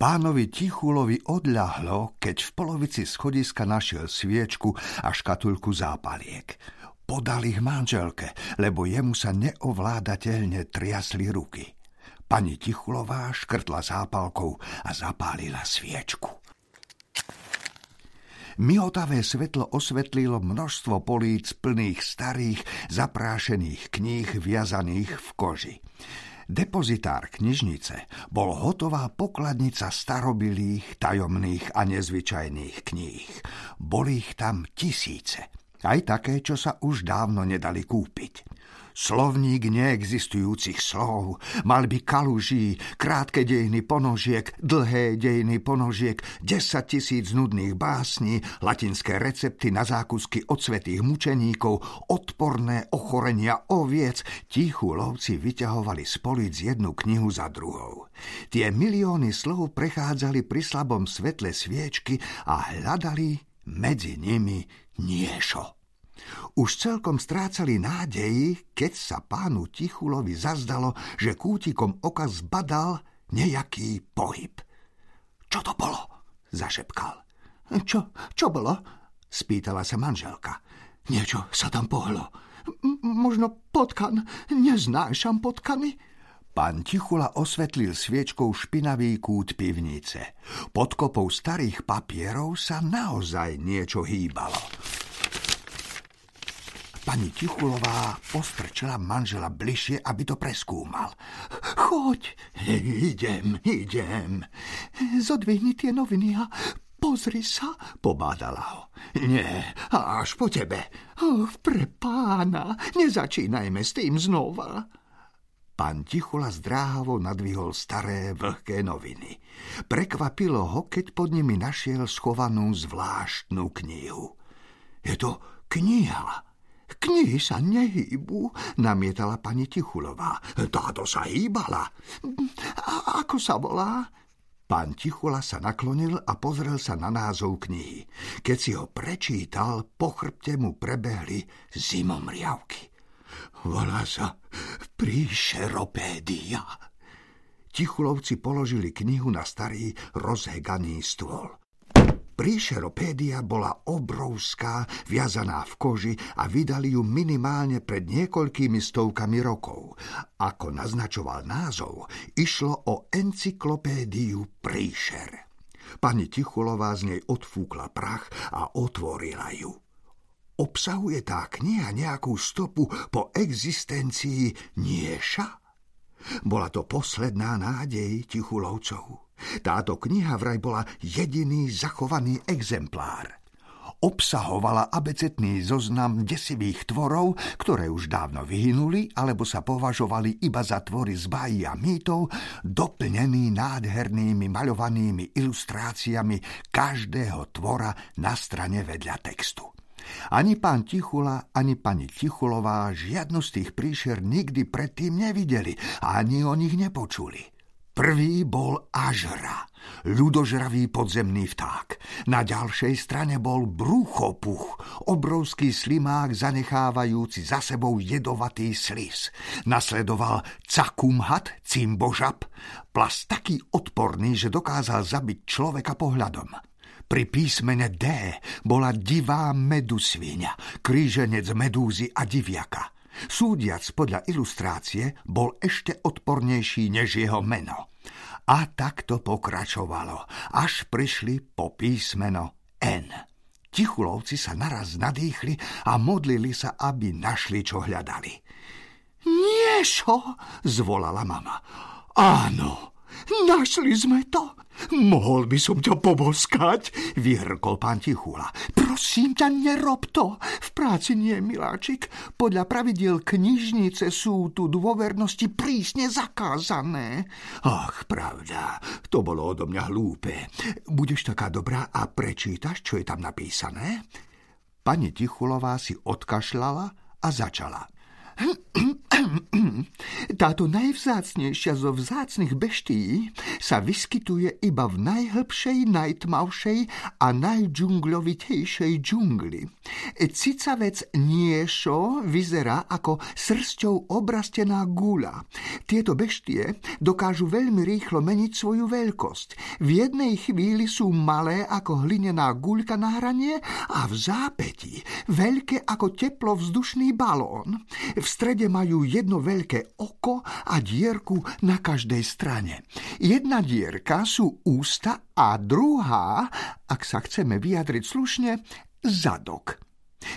Pánovi Tichulovi odľahlo, keď v polovici schodiska našiel sviečku a škatulku zápaliek. Podal ich manželke, lebo jemu sa neovládateľne triasli ruky. Pani Tichulová škrtla zápalkou a zapálila sviečku. Mihotavé svetlo osvetlilo množstvo políc plných starých, zaprášených kníh viazaných v koži. Depozitár knižnice bol hotová pokladnica starobilých, tajomných a nezvyčajných kníh. Boli ich tam tisíce. Aj také, čo sa už dávno nedali kúpiť slovník neexistujúcich slov, mal by kaluží, krátke dejiny ponožiek, dlhé dejiny ponožiek, 10 tisíc nudných básní, latinské recepty na zákusky od svetých mučeníkov, odporné ochorenia oviec, tichú lovci vyťahovali z polic jednu knihu za druhou. Tie milióny slov prechádzali pri slabom svetle sviečky a hľadali medzi nimi niešo. Už celkom strácali nádeji, keď sa pánu Tichulovi zazdalo, že kútikom oka zbadal nejaký pohyb. Čo to bolo? zašepkal. Čo, čo bolo? spýtala sa manželka. Niečo sa tam pohlo. Možno potkan. Neznášam potkany. Pán Tichula osvetlil sviečkou špinavý kút pivnice. Pod kopou starých papierov sa naozaj niečo hýbalo. Pani Tichulová postrčila manžela bližšie, aby to preskúmal. Choď. Idem, idem. Zodvihni tie noviny a pozri sa, pobádala ho. Nie, až po tebe. Oh, pre pána, nezačínajme s tým znova. Pán Tichula zdráhavo nadvihol staré vlhké noviny. Prekvapilo ho, keď pod nimi našiel schovanú zvláštnu knihu. Je to kniha, Knihy sa nehýbu, namietala pani Tichulová. Táto sa hýbala. A ako sa volá? Pán Tichula sa naklonil a pozrel sa na názov knihy. Keď si ho prečítal, po chrbte mu prebehli zimomriavky. Volá sa Príšeropédia. Tichulovci položili knihu na starý rozheganý stôl. Príšeropédia bola obrovská, viazaná v koži a vydali ju minimálne pred niekoľkými stovkami rokov. Ako naznačoval názov, išlo o encyklopédiu Príšer. Pani Tichulová z nej odfúkla prach a otvorila ju. Obsahuje tá kniha nejakú stopu po existencii Nieša? Bola to posledná nádej Tichulovcov. Táto kniha vraj bola jediný zachovaný exemplár. Obsahovala abecetný zoznam desivých tvorov, ktoré už dávno vyhynuli alebo sa považovali iba za tvory z bájí a mýtov, doplnený nádhernými maľovanými ilustráciami každého tvora na strane vedľa textu. Ani pán Tichula, ani pani Tichulová žiadnu z tých príšer nikdy predtým nevideli ani o nich nepočuli. Prvý bol Ažra, ľudožravý podzemný vták. Na ďalšej strane bol Brúchopuch, obrovský slimák zanechávajúci za sebou jedovatý slis. Nasledoval Cakumhat, cimbožab, plas taký odporný, že dokázal zabiť človeka pohľadom. Pri písmene D bola divá medusvíňa, kríženec medúzy a diviaka – Súdiac podľa ilustrácie bol ešte odpornejší než jeho meno. A tak to pokračovalo, až prišli po písmeno N. Tichulovci sa naraz nadýchli a modlili sa, aby našli, čo hľadali. Niešo, zvolala mama. Áno, našli sme to. Mohol by som ťa poboskať, vyhrkol pán Tichula. Prosím ťa, nerob to. V práci nie, miláčik. Podľa pravidiel knižnice sú tu dôvernosti prísne zakázané. Ach, pravda, to bolo odo mňa hlúpe. Budeš taká dobrá a prečítaš, čo je tam napísané? Pani Tichulová si odkašľala a začala. Táto najvzácnejšia zo vzácnych beštií sa vyskytuje iba v najhlbšej, najtmavšej a najdžunglovitejšej džungli. Cicavec niešo vyzerá ako srsťou obrastená gula. Tieto beštie dokážu veľmi rýchlo meniť svoju veľkosť. V jednej chvíli sú malé ako hlinená guľka na hranie a v zápäti veľké ako teplovzdušný balón. V strede majú jedno veľké oko a dierku na každej strane. Jedna dierka sú ústa a druhá, ak sa chceme vyjadriť slušne, zadok.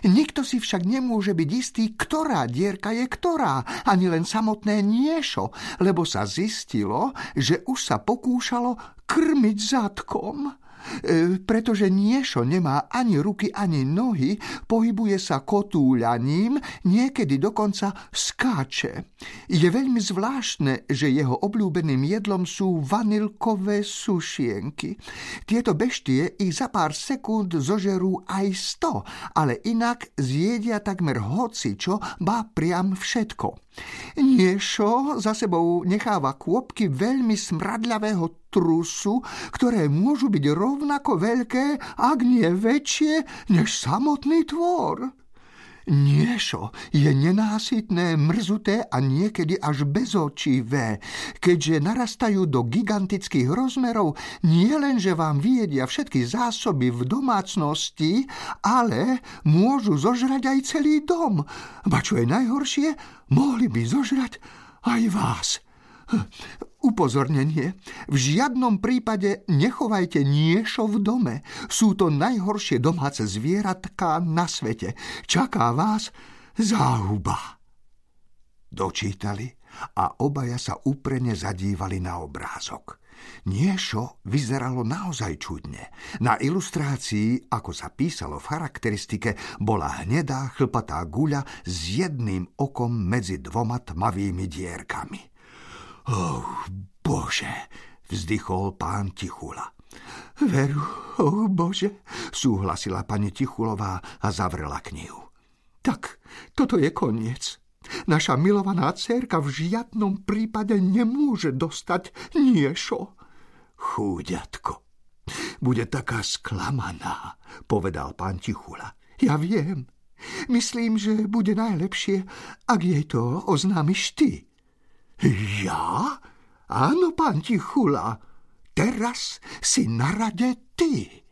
Nikto si však nemôže byť istý, ktorá dierka je ktorá, ani len samotné niešo, lebo sa zistilo, že už sa pokúšalo krmiť zadkom. E, pretože niešo nemá ani ruky, ani nohy, pohybuje sa kotúľaním, niekedy dokonca skáče. Je veľmi zvláštne, že jeho obľúbeným jedlom sú vanilkové sušienky. Tieto beštie ich za pár sekúnd zožerú aj sto, ale inak zjedia takmer hocičo, ba priam všetko. Niešo za sebou necháva kôpky veľmi smradľavého trusu, ktoré môžu byť rovnako veľké, ak nie väčšie, než samotný tvor. Niešo je nenásytné, mrzuté a niekedy až bezočivé, keďže narastajú do gigantických rozmerov, nie len, že vám vyjedia všetky zásoby v domácnosti, ale môžu zožrať aj celý dom. Ba čo je najhoršie, mohli by zožrať aj vás. Upozornenie. V žiadnom prípade nechovajte niešo v dome. Sú to najhoršie domáce zvieratka na svete. Čaká vás záhuba. Dočítali a obaja sa úprene zadívali na obrázok. Niešo vyzeralo naozaj čudne. Na ilustrácii, ako sa písalo v charakteristike, bola hnedá chlpatá guľa s jedným okom medzi dvoma tmavými dierkami. Oh, bože, vzdychol pán Tichula. Veru, oh bože, súhlasila pani Tichulová a zavrela knihu. Tak, toto je koniec. Naša milovaná dcerka v žiadnom prípade nemôže dostať niešo. Chúďatko, bude taká sklamaná, povedal pán Tichula. Ja viem. Myslím, že bude najlepšie, ak jej to oznámiš ty. Ja? Áno, pán Tichula, teraz si na rade ty.